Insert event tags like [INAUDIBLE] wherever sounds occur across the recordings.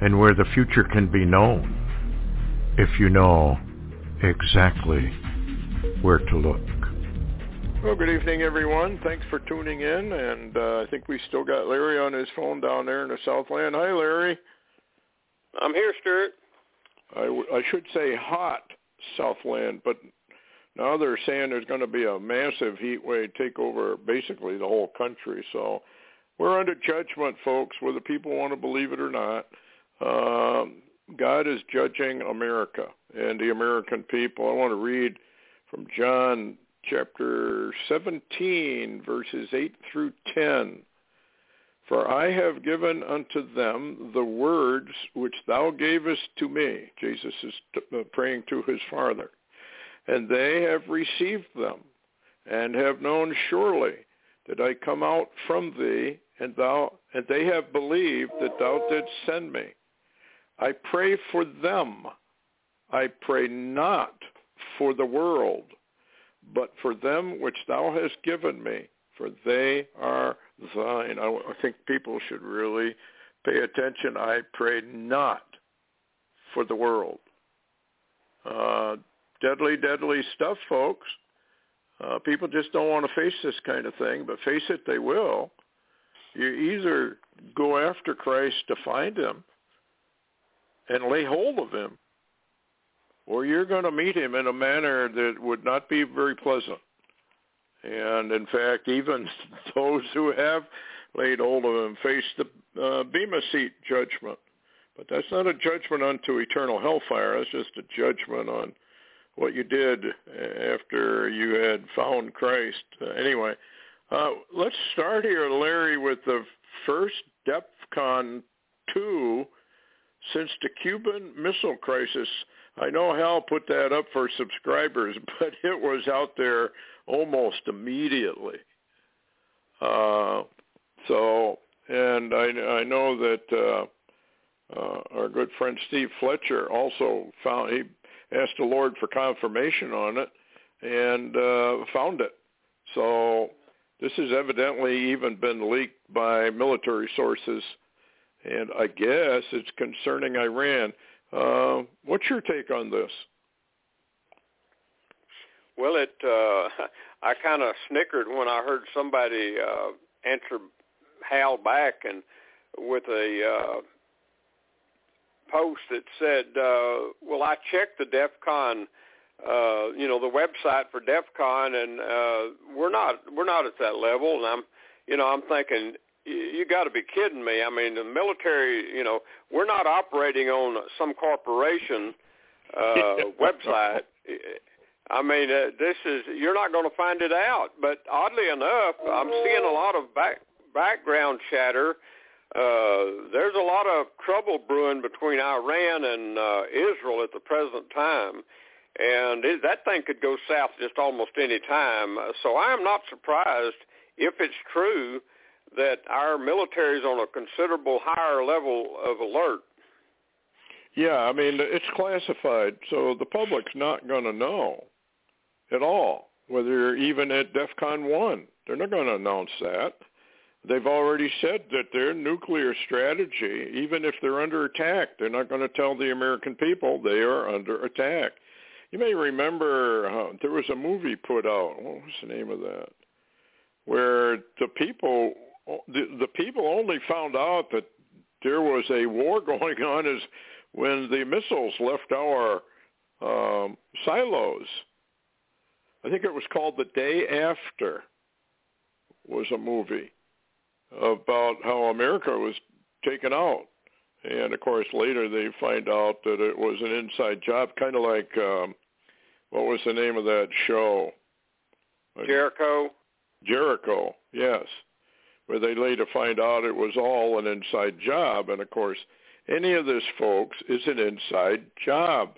and where the future can be known if you know exactly where to look. Well, good evening, everyone. Thanks for tuning in, and uh, I think we still got Larry on his phone down there in the Southland. Hi, Larry. I'm here, Stewart. I, w- I should say hot Southland, but now they're saying there's going to be a massive heat wave take over basically the whole country. So we're under judgment, folks, whether people want to believe it or not. Um, God is judging America and the American people. I want to read from John chapter 17, verses 8 through 10. For I have given unto them the words which thou gavest to me. Jesus is praying to his Father. And they have received them, and have known surely that I come out from thee, and thou and they have believed that thou didst send me. I pray for them. I pray not for the world, but for them which thou hast given me, for they are thine. I, think people should really pay attention. I pray not for the world. Uh, deadly, deadly stuff, folks. Uh, people just don't want to face this kind of thing, but face it, they will. You either go after Christ to find him and lay hold of him, or you're going to meet him in a manner that would not be very pleasant. And in fact, even [LAUGHS] those who have laid hold of him face the uh, Bema seat judgment. But that's not a judgment unto eternal hellfire. That's just a judgment on what you did after you had found Christ. Uh, anyway, uh, let's start here, Larry, with the first DEFCON 2 since the Cuban Missile Crisis. I know Hal put that up for subscribers, [LAUGHS] but it was out there almost immediately. Uh, so, and I, I know that uh, uh, our good friend Steve Fletcher also found he asked the Lord for confirmation on it and uh, found it. So this has evidently even been leaked by military sources, and I guess it's concerning Iran. Uh, what's your take on this? Well, it uh, [LAUGHS] I kind of snickered when I heard somebody uh, answer Hal back and with a uh, post that said, uh, "Well, I checked the DEF CON, uh, you know, the website for DEF CON, and uh, we're not we're not at that level." And I'm, you know, I'm thinking, you got to be kidding me. I mean, the military, you know, we're not operating on some corporation uh, [LAUGHS] website. I mean, uh, this is you're not going to find it out. But oddly enough, I'm seeing a lot of back, background chatter. Uh, there's a lot of trouble brewing between Iran and uh, Israel at the present time, and it, that thing could go south just almost any time. So I am not surprised if it's true that our military is on a considerable higher level of alert. Yeah, I mean it's classified, so the public's not going to know at all, whether you're even at DEFCON 1. They're not going to announce that. They've already said that their nuclear strategy, even if they're under attack, they're not going to tell the American people they are under attack. You may remember uh, there was a movie put out. What was the name of that? Where the people, the, the people only found out that there was a war [LAUGHS] going on is when the missiles left our um, silos I think it was called The Day After was a movie about how America was taken out. And of course later they find out that it was an inside job, kind of like, um, what was the name of that show? Jericho. Jericho, yes. Where they later find out it was all an inside job. And of course, any of this, folks, is an inside job.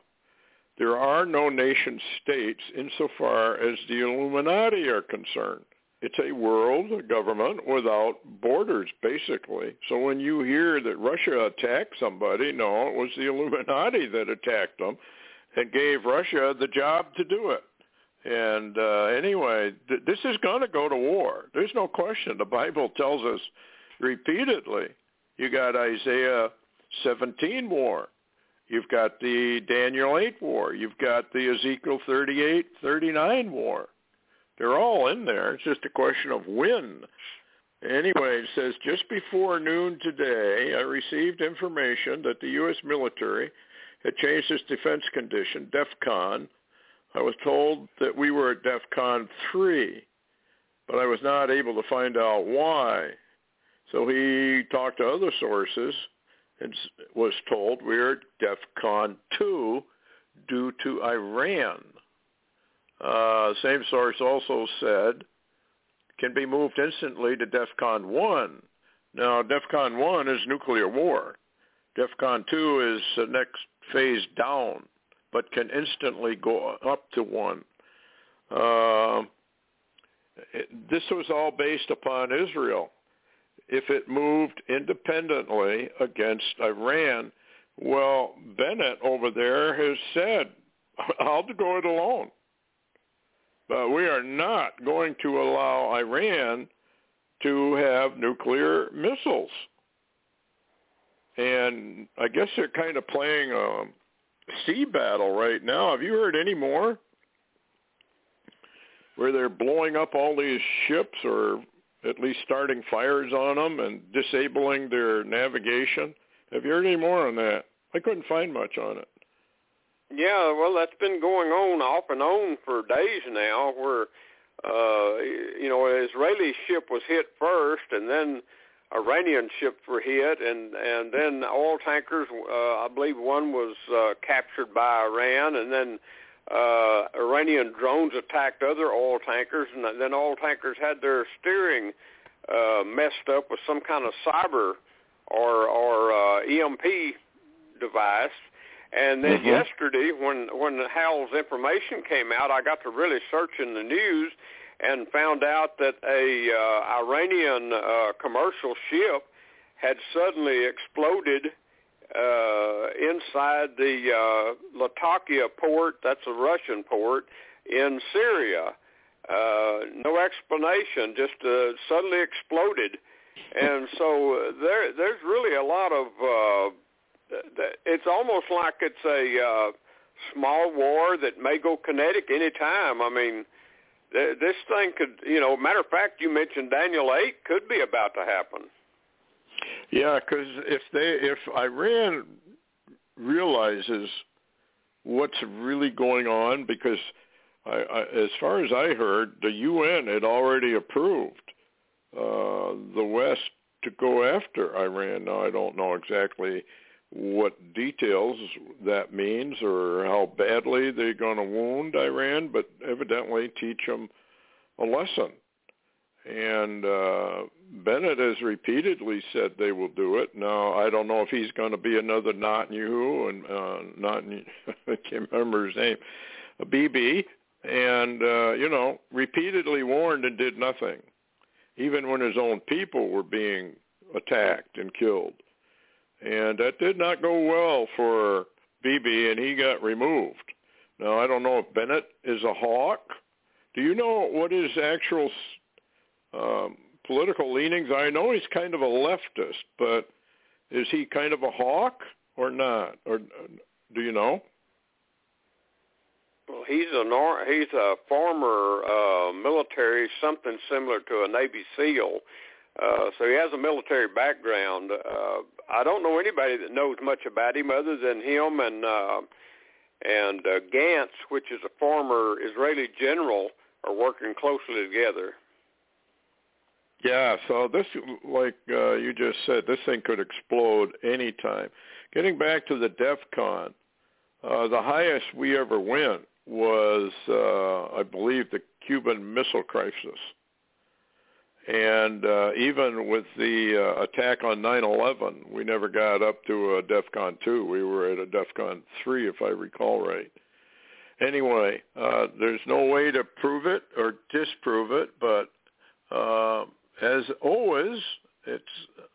There are no nation states insofar as the Illuminati are concerned. It's a world government without borders, basically. So when you hear that Russia attacked somebody, no, it was the Illuminati that attacked them and gave Russia the job to do it. And uh, anyway, th- this is going to go to war. There's no question. The Bible tells us repeatedly. You got Isaiah 17 war. You've got the Daniel 8 war. You've got the Ezekiel 38, 39 war. They're all in there. It's just a question of when. Anyway, it says, just before noon today, I received information that the U.S. military had changed its defense condition, DEFCON, I was told that we were at DEFCON 3, but I was not able to find out why. So he talked to other sources and was told we are at DEFCON 2 due to Iran. Uh, same source also said can be moved instantly to DEFCON 1. Now, DEFCON 1 is nuclear war. DEFCON 2 is the next phase down but can instantly go up to one. Uh, it, this was all based upon Israel. If it moved independently against Iran, well, Bennett over there has said, [LAUGHS] I'll go it alone. But we are not going to allow Iran to have nuclear missiles. And I guess they're kind of playing a, sea battle right now. Have you heard any more? Where they're blowing up all these ships or at least starting fires on them and disabling their navigation. Have you heard any more on that? I couldn't find much on it. Yeah, well, that's been going on off and on for days now. Where uh, you know, an Israeli ship was hit first, and then Iranian ships were hit, and and then oil tankers. Uh, I believe one was uh, captured by Iran, and then uh, Iranian drones attacked other oil tankers, and then oil tankers had their steering uh, messed up with some kind of cyber or or uh, EMP device. And then mm-hmm. yesterday, when when Hal's information came out, I got to really search in the news, and found out that a uh, Iranian uh, commercial ship had suddenly exploded uh, inside the uh, Latakia port, that's a Russian port, in Syria. Uh, no explanation, just uh, suddenly exploded. And so uh, there, there's really a lot of, uh, it's almost like it's a uh, small war that may go kinetic any time. I mean, this thing could, you know, matter of fact, you mentioned Daniel 8 could be about to happen. Yeah, because if they, if Iran realizes what's really going on, because I, I, as far as I heard, the UN had already approved uh, the West to go after Iran. Now I don't know exactly what details that means or how badly they're going to wound Iran, but evidently teach them a lesson. And uh, Bennett has repeatedly said they will do it. Now, I don't know if he's going to be another Netanyahu and uh, not [LAUGHS] I can't remember his name, a Bibi, and uh, you know, repeatedly warned and did nothing, even when his own people were being attacked and killed and that did not go well for Bibi, and he got removed. Now I don't know if Bennett is a hawk. Do you know what his actual um, political leanings? I know he's kind of a leftist, but is he kind of a hawk or not? Or do you know? Well, he's a he's a former uh, military, something similar to a Navy SEAL. Uh, so he has a military background. Uh, I don't know anybody that knows much about him other than him and uh, and uh, Gantz, which is a former Israeli general, are working closely together. Yeah, so this, like uh, you just said, this thing could explode anytime. Getting back to the DEF CON, uh, the highest we ever went was, uh, I believe, the Cuban Missile Crisis And uh, even with the uh, attack on 9/11, we never got up to a DEFCON 2. We were at a DEFCON 3, if I recall right. Anyway, uh, there's no way to prove it or disprove it, but uh, as always, it's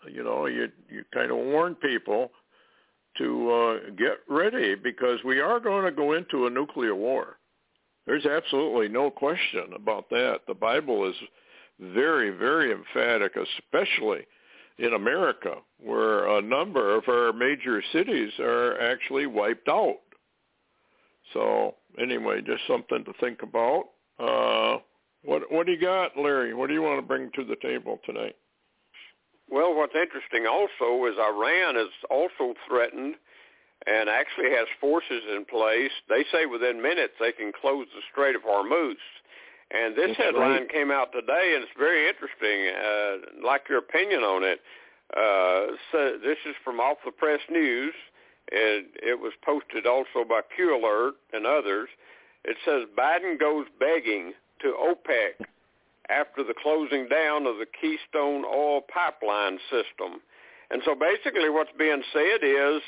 you know you you kind of warn people to uh, get ready because we are going to go into a nuclear war. There's absolutely no question about that. The Bible is very, very emphatic, especially in America, where a number of our major cities are actually wiped out. So anyway, just something to think about. Uh, what what do you got, Larry? What do you want to bring to the table tonight? Well, what's interesting also is Iran is also threatened and actually has forces in place. They say within minutes they can close the Strait of Hormuz. And this That's headline right. came out today, and it's very interesting. Uh, like your opinion on it. Uh, so this is from Off the Press News, and it was posted also by Q Alert and others. It says Biden goes begging to OPEC after the closing down of the Keystone Oil pipeline system. And so basically what's being said is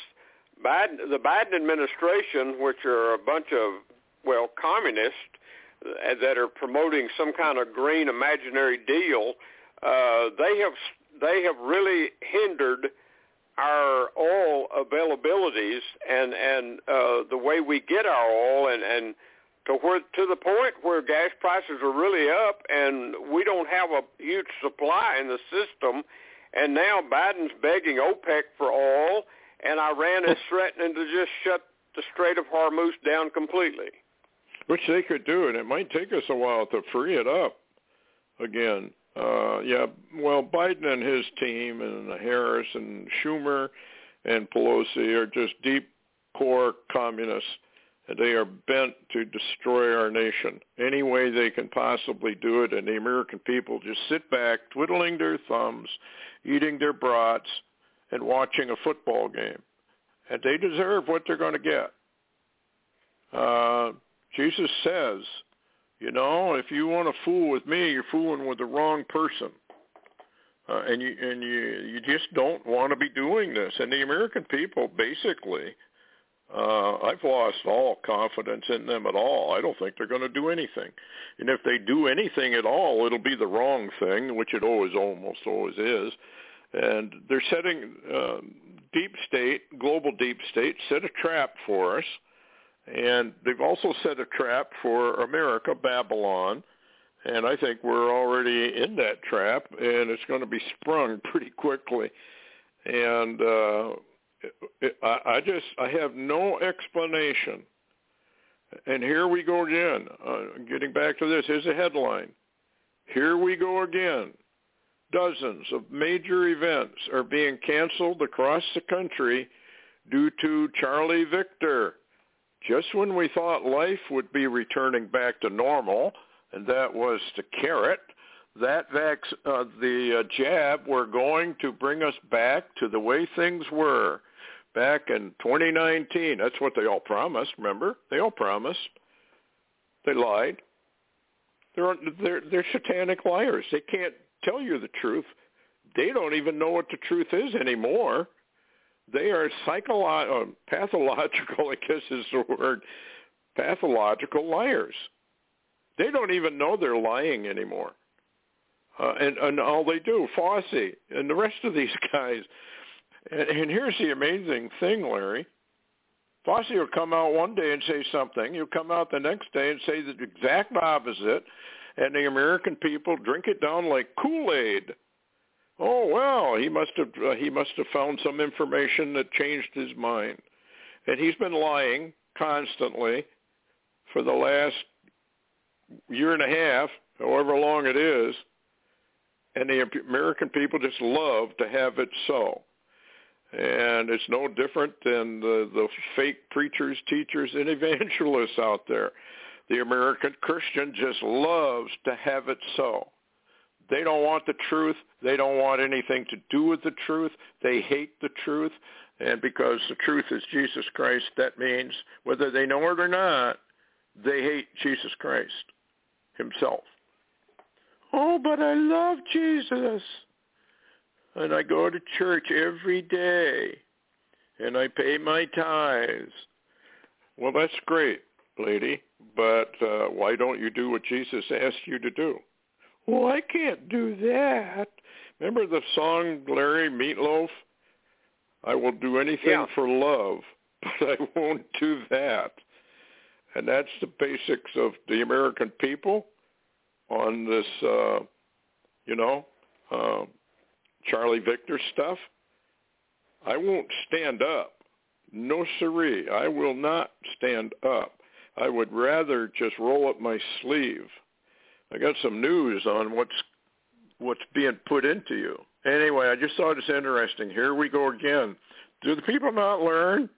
Biden, the Biden administration, which are a bunch of, well, communists that are promoting some kind of green imaginary deal, uh, they have they have really hindered our oil availabilities and and uh, the way we get our oil and and to where to the point where gas prices are really up and we don't have a huge supply in the system and now Biden's begging OPEC for oil and Iran is threatening to just shut the Strait of Hormuz down completely. Which they could do, and it might take us a while to free it up again. Uh, yeah, well, Biden and his team and Harris and Schumer and Pelosi are just deep core communists, and they are bent to destroy our nation any way they can possibly do it. And the American people just sit back, twiddling their thumbs, eating their brats, and watching a football game. And they deserve what they're going to get. Uh, Jesus says, you know, if you want to fool with me, you're fooling with the wrong person. Uh, and you and you you just don't want to be doing this. And the American people, basically, uh, I've lost all confidence in them at all. I don't think they're going to do anything. And if they do anything at all, it'll be the wrong thing, which it always, almost always is. And they're setting uh, deep state, global deep state, set a trap for us. And they've also set a trap for America, Babylon. And I think we're already in that trap, and it's going to be sprung pretty quickly. And uh, I, I just I have no explanation. And here we go again. Uh, getting back to this, here's a headline. Here we go again. Dozens of major events are being canceled across the country due to Charlie Victor. Just when we thought life would be returning back to normal, and that was the carrot, that vac- uh, the uh, jab were going to bring us back to the way things were back in 2019. That's what they all promised. Remember, they all promised. They lied. They're they're they're satanic liars. They can't tell you the truth. They don't even know what the truth is anymore. They are psycholo- uh, [LAUGHS] pathological, I guess is the word, pathological liars. They don't even know they're lying anymore. Uh, and, and all they do, Fauci and the rest of these [LAUGHS] guys. And, and here's the amazing thing, Larry. Fauci will come out one day and say something. He'll come out the next day and say the exact opposite. And the American people drink it down like Kool-Aid. Oh well, he must have uh, he must have found some information that changed his mind, and he's been lying constantly for the last year and a half, however long it is, and the American people just love to have it so. And it's no different than the, the fake preachers, teachers, and [LAUGHS] evangelists out there. The American Christian just loves to have it so. They don't want the truth. They don't want anything to do with the truth. They hate the truth. And because the truth is Jesus Christ, that means whether they know it or not, they hate Jesus Christ himself. Oh, but I love Jesus. And I go to church every day. And I pay my tithes. Well, that's great, lady. But uh, why don't you do what Jesus asked you to do? Well, I can't do that. Remember the song Larry Meatloaf? I will do anything Yeah. for love, [LAUGHS] but I won't do that. And that's the basics of the American people on this, uh, you know, uh, Charlie Victor stuff. I won't stand up. No siree. I will not stand up. I would rather just roll up my sleeve. I got some news on what's what's being put into you. Anyway, I just thought it's interesting. Here we go again. Do the people not learn?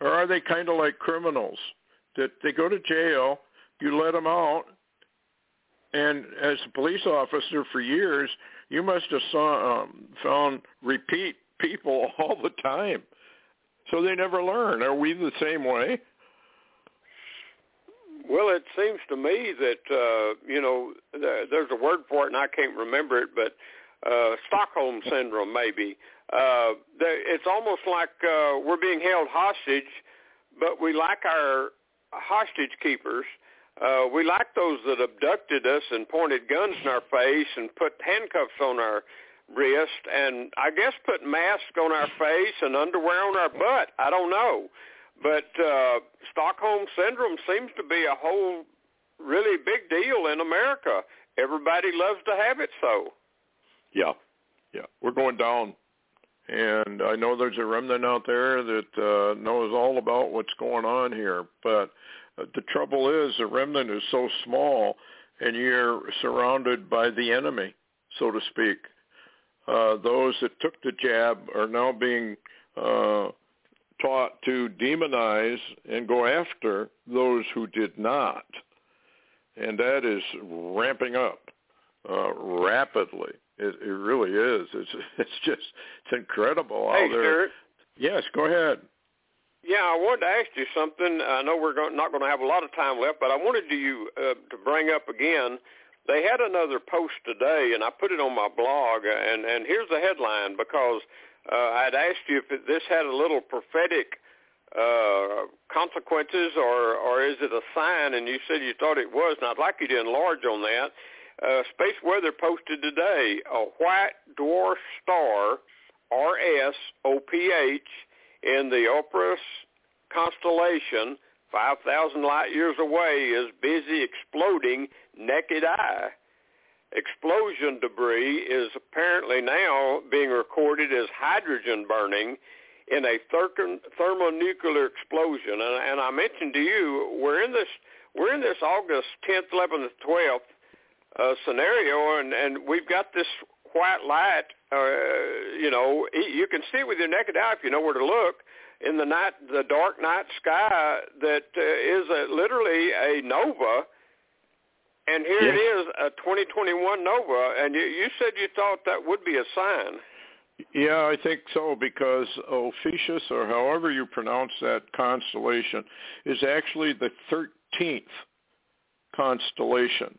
Or are they kind of like criminals that they go to jail, you let them out, and as a police officer for years, you must have saw, um, found repeat people [LAUGHS] all the time. So they never learn. Are we the same way? Well, it seems to me that uh, you know there, there's a word for it, and I can't remember it, but uh, Stockholm syndrome, maybe. Uh, there, it's almost like uh, we're being held hostage, but we like our hostage keepers. Uh, we like those that abducted us and pointed guns in our face and put handcuffs on our wrist, and I guess put masks on our face and underwear on our butt. I don't know. But uh, Stockholm syndrome seems to be a whole really big deal in America. Everybody loves to have it so. Yeah, yeah, we're going down, and I know there's a remnant out there that uh, knows all about what's going on here. But uh, the trouble is, the remnant is so small, and you're surrounded by the enemy, so to speak. Uh, those that took the jab are now being uh, taught to demonize and go after those who did not, and that is ramping up uh, rapidly. It, it really is. It's [LAUGHS] it's just it's incredible hey, how they're. Stewart. Yes, go ahead. Yeah, I wanted to ask you something. I know we're not going to have a lot of time left, but I wanted to you uh, to bring up again. They had another post today, and I put it on my blog. And and here's the headline because uh, I'd asked you if this had a little prophetic uh, consequences or or is it a sign? And you said you thought it was, and I'd like you to enlarge on that. Uh, Space Weather posted today a white dwarf star, RSOPH, in the Opus constellation, 5,000 light years away, is busy exploding naked eye. Explosion debris is apparently now being recorded as hydrogen burning in a thermonuclear explosion. And, and I mentioned to you, we're in this we're in this August 10th, 11th, 12th uh, scenario, and, and we've got this white light. Uh, you know, you can see it with your naked eye if you know where to look in the night, the dark night sky that uh, is a, literally a nova. And here Yes. it is, a 2021 nova, and you, you said you thought that would be a sign. Yeah, I think so because Ophiuchus, or however you pronounce that constellation, is actually the 13th constellation.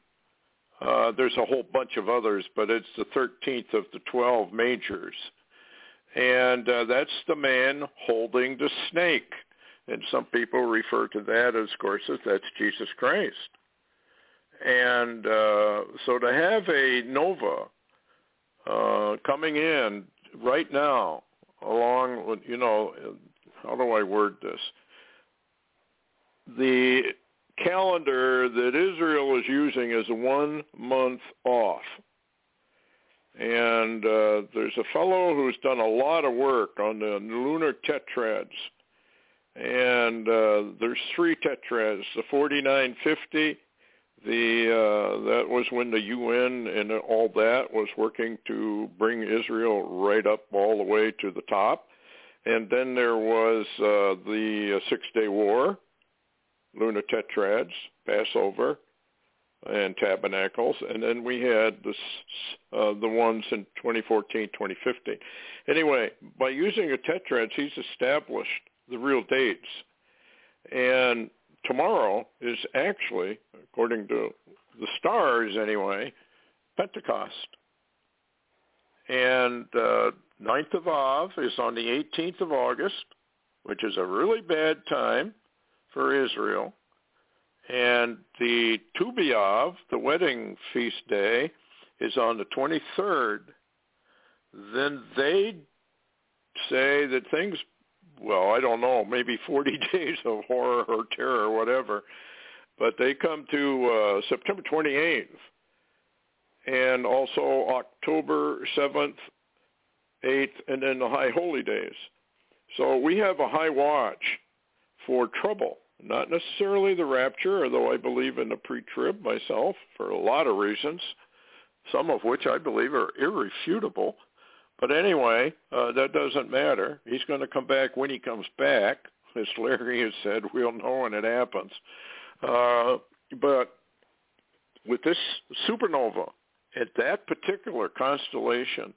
Uh, there's a whole bunch of others, but it's the 13th of the 12 majors. And uh, that's the man holding the snake. And some people refer to that as, of course, as that's Jesus Christ. And uh, so to have a nova uh, coming in right now, along with, you know, how do I word this? The calendar that Israel is using is one month off. And uh, there's a fellow who's done a lot of work on the lunar tetrads. And uh, there's three tetrads, the 4950, the uh, that was when the UN and all that was working to bring Israel right up all the way to the top, and then there was uh, the Six Day War, lunar tetrads, Passover, and Tabernacles, and then we had the uh, the ones in 2014, 2015. Anyway, by using a tetrads, he's established the real dates, and tomorrow is actually, according to the stars anyway, Pentecost. And uh, 9th of Av is on the 18th of August, which is a really bad time for Israel. And the Tu B'Av, the wedding feast day, is on the 23rd. Then they say that things, well, I don't know, maybe 40 [LAUGHS] days of horror or terror or whatever, but they come to uh, September 28th and also October 7th, 8th, and then the High Holy Days. So we have a high watch for trouble, not necessarily the rapture, although I believe in the pre-trib myself for a lot of reasons, some of which I believe are irrefutable. But anyway, uh, that doesn't matter. He's going to come back when he comes back. [LAUGHS] As Larry has said, we'll know when it happens. Uh, but with this supernova at that particular constellation,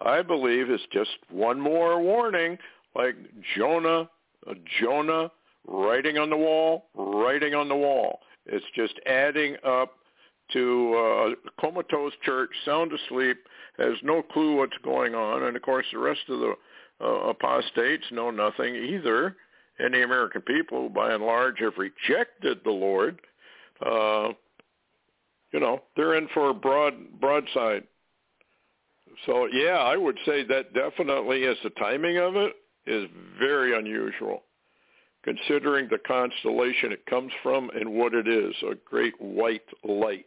I believe is just one more warning, like Jonah, uh, Jonah writing on the wall, writing on the wall. It's just adding up to uh, a comatose church, sound asleep, has no clue what's going on, and of course the rest of the uh, apostates know nothing either. And the American people, by and large have rejected the Lord, uh, you know, they're in for a broad broadside. So yeah, I would say that definitely is the timing of it is very unusual, considering the constellation it comes from and what it is, a great white light.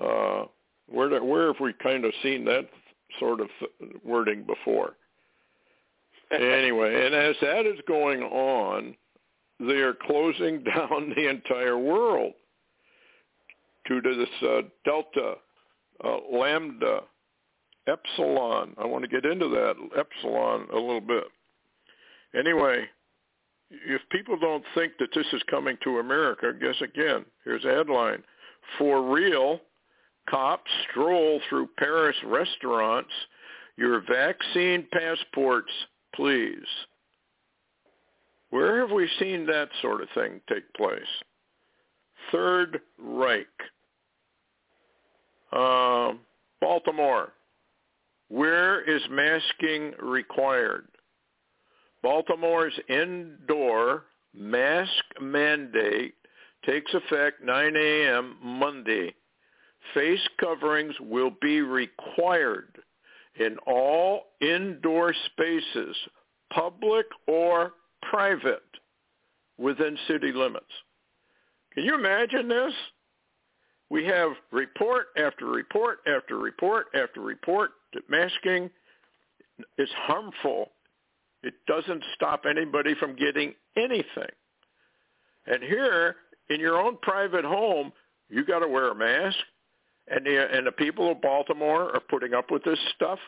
Uh, where where have we kind of seen that sort of wording before? anyway, and as that is going on, they are closing [LAUGHS] down the entire world due to this uh, delta, uh, lambda, epsilon. I want to get into that epsilon a little bit. Anyway, if people don't think that this is coming to America, guess again. Here's a headline. For real, cops stroll through Paris restaurants. Your vaccine passports, please. Where have we seen that sort of thing take place? Third Reich. Uh, Baltimore. Where is masking required? Baltimore's indoor mask mandate takes effect 9 a.m. Monday. Face coverings will be required in all indoor spaces, public or private, within city limits. Can you imagine this? We have report after report after report after report that masking is harmful. It doesn't stop anybody from getting anything. And here, in your own private home, you got to wear a mask. And the, and the people of Baltimore are putting up with this stuff,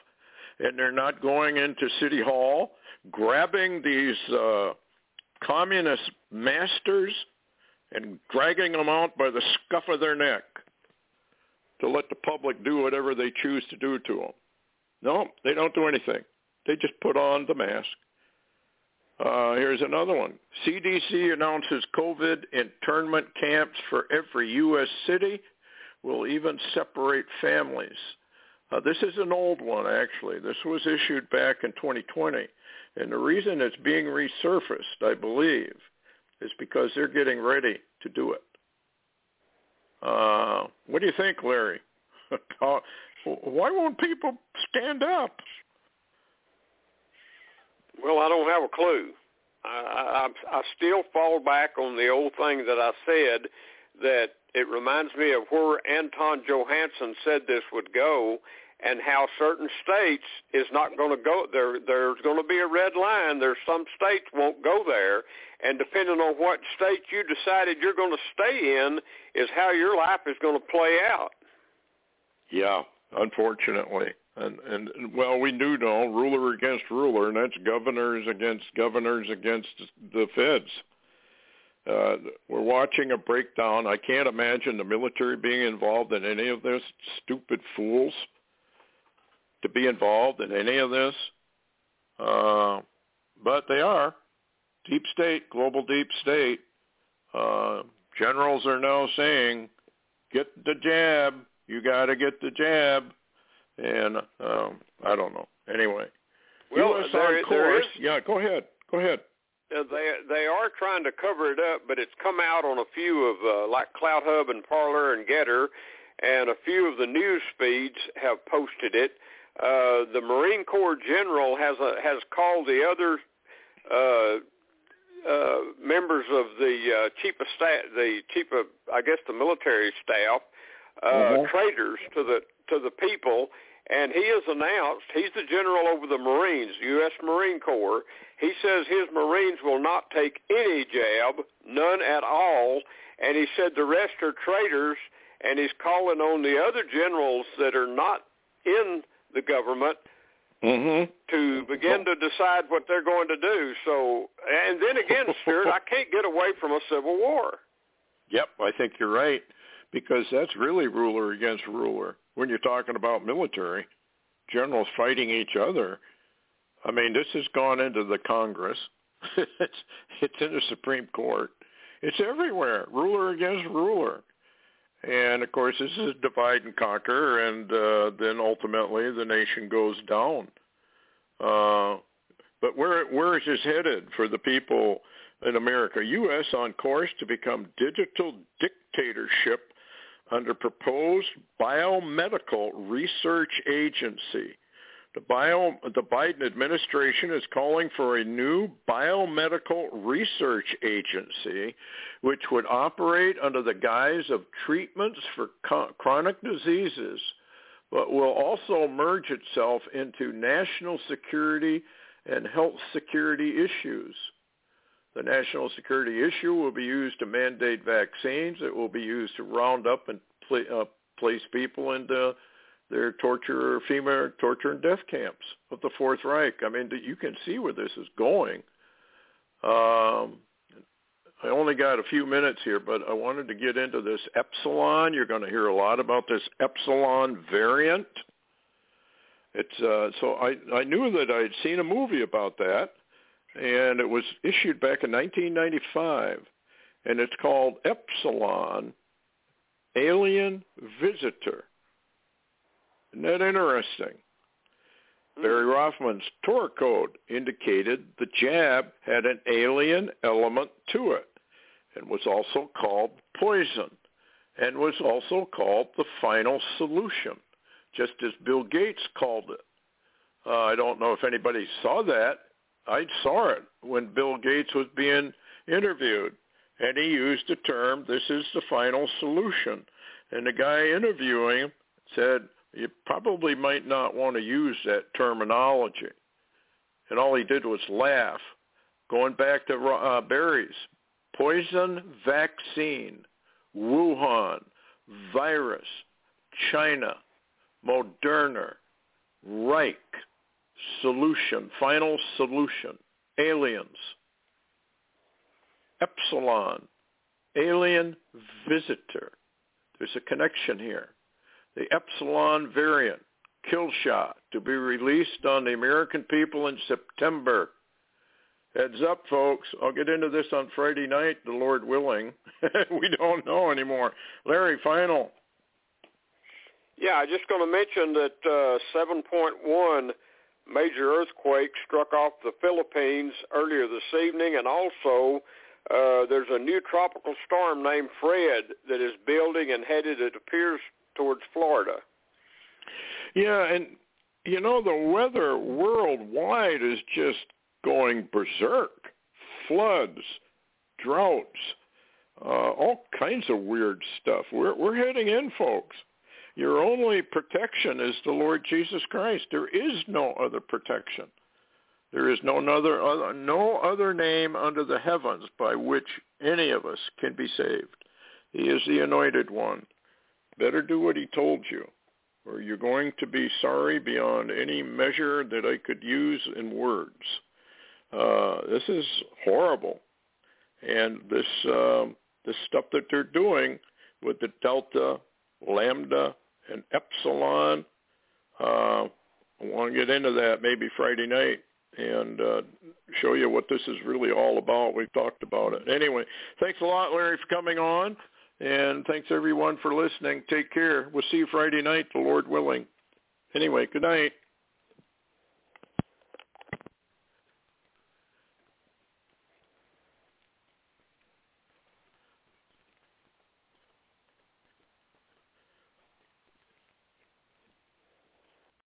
and they're not going into City Hall, grabbing these uh, communist masters and dragging them out by the scuff of their neck to let the public do whatever they choose to do to them. No, they don't do anything. They just put on the mask. Uh, here's another one. CDC announces COVID internment camps for every U.S. city will even separate families. Uh, this is an old one, actually. This was issued back in 2020. And the reason it's being resurfaced, I believe, is because they're getting ready to do it. Uh, what do you think, Larry? [LAUGHS] Why won't people stand up? Well, I don't have a clue. I, I, I still fall back on the old thing that I said that it reminds me of where Anton Johansson said this would go and how certain states is not going to go there there's going to be a red line. There's some states won't go there. And depending on what state you decided you're going to stay in is how your life is going to play out. Yeah unfortunately and and well we do know ruler against ruler and that's governors against governors against the feds uh, we're watching a breakdown. I can't imagine the military being involved in any of this. Stupid fools to be involved in any of this, uh, but they are. Deep state, global deep state. Uh, generals are now saying get the jab. You got to get the jab. And um, I don't know. Anyway, well, US there, on course. Is, yeah, go ahead. Go ahead. Uh, they they are trying to cover it up, but it's come out on a few of uh, like CloutHub and Parler and GETTR, and a few of the news feeds have posted it. Uh, the Marine Corps general has a, has called the other uh, uh, members of the uh, chief of staff, the chief of I guess the military staff, uh, Mhm. traitors to the to the people, and he has announced he's the general over the Marines, U.S. Marine Corps. He says his Marines will not take any jab, none at all, and he said the rest are traitors, and he's calling on the other generals that are not in the government Mm-hmm. to begin to decide what they're going to do. So, and then again, [LAUGHS] Stewart, I can't get away from a civil war. Yep, I think you're right because that's really ruler against ruler when you're talking about military generals fighting each other. I mean, this has gone into the Congress. [LAUGHS] it's it's in the Supreme Court. It's everywhere. Ruler against ruler. And of course, this is divide and conquer, and uh, then ultimately the nation goes down. Uh, but where where is this headed for the people in America? U.S. on course to become digital dictatorship under proposed biomedical research agency. The, bio, the Biden administration is calling for a new biomedical research agency which would operate under the guise of treatments for co- chronic diseases, but will also merge itself into national security and health security issues. The national security issue will be used to mandate vaccines. It will be used to round up and pl- uh, place people into their torture, FEMA torture and death camps of the Fourth Reich. I mean, you can see where this is going. Um, I only got a few minutes here, but I wanted to get into this epsilon. You're going to hear a lot about this epsilon variant. It's uh, so I I knew that I'd seen a movie about that, and it was issued back in 1995, and it's called Epsilon Alien Visitor. Isn't that interesting? Barry Rothman's Tor code indicated the jab had an alien element to it and was also called poison and was also called the final solution, just as Bill Gates called it. Uh, I don't know if anybody saw that. I saw it when Bill Gates was being interviewed, and he used the term, this is the final solution. And the guy interviewing him said, you probably might not want to use that terminology. And all he did was laugh. Going back to uh, Barry's, poison vaccine, Wuhan, virus, China, Moderna, Reich, solution, final solution, aliens, Epsilon, alien visitor. There's a connection here the Epsilon variant kill shot to be released on the American people in September. Heads up, folks. I'll get into this on Friday night, the Lord willing. [LAUGHS] we don't know anymore. Larry, final. Yeah, I'm just going to mention that uh, 7.1 major earthquake struck off the Philippines earlier this evening, and also uh, there's a new tropical storm named Fred that is building and headed, it appears, towards Florida. Yeah, and you know the weather worldwide is just going berserk. Floods, droughts, uh, all kinds of weird stuff. We're we're heading in, folks. Your only protection is the Lord Jesus Christ. There is no other protection. There is no other, no other name under the heavens by which any of us can be saved. He is the anointed one. Better do what he told you, or you're going to be sorry beyond any measure that I could use in words. Uh, this is horrible, and this uh, this stuff that they're doing with the delta, lambda, and epsilon. Uh, I want to get into that maybe Friday night and uh, show you what this is really all about. We've talked about it. Anyway, thanks a lot, Larry, for coming on. And thanks everyone for listening. Take care. We'll see you Friday night, the Lord willing. Anyway, good night.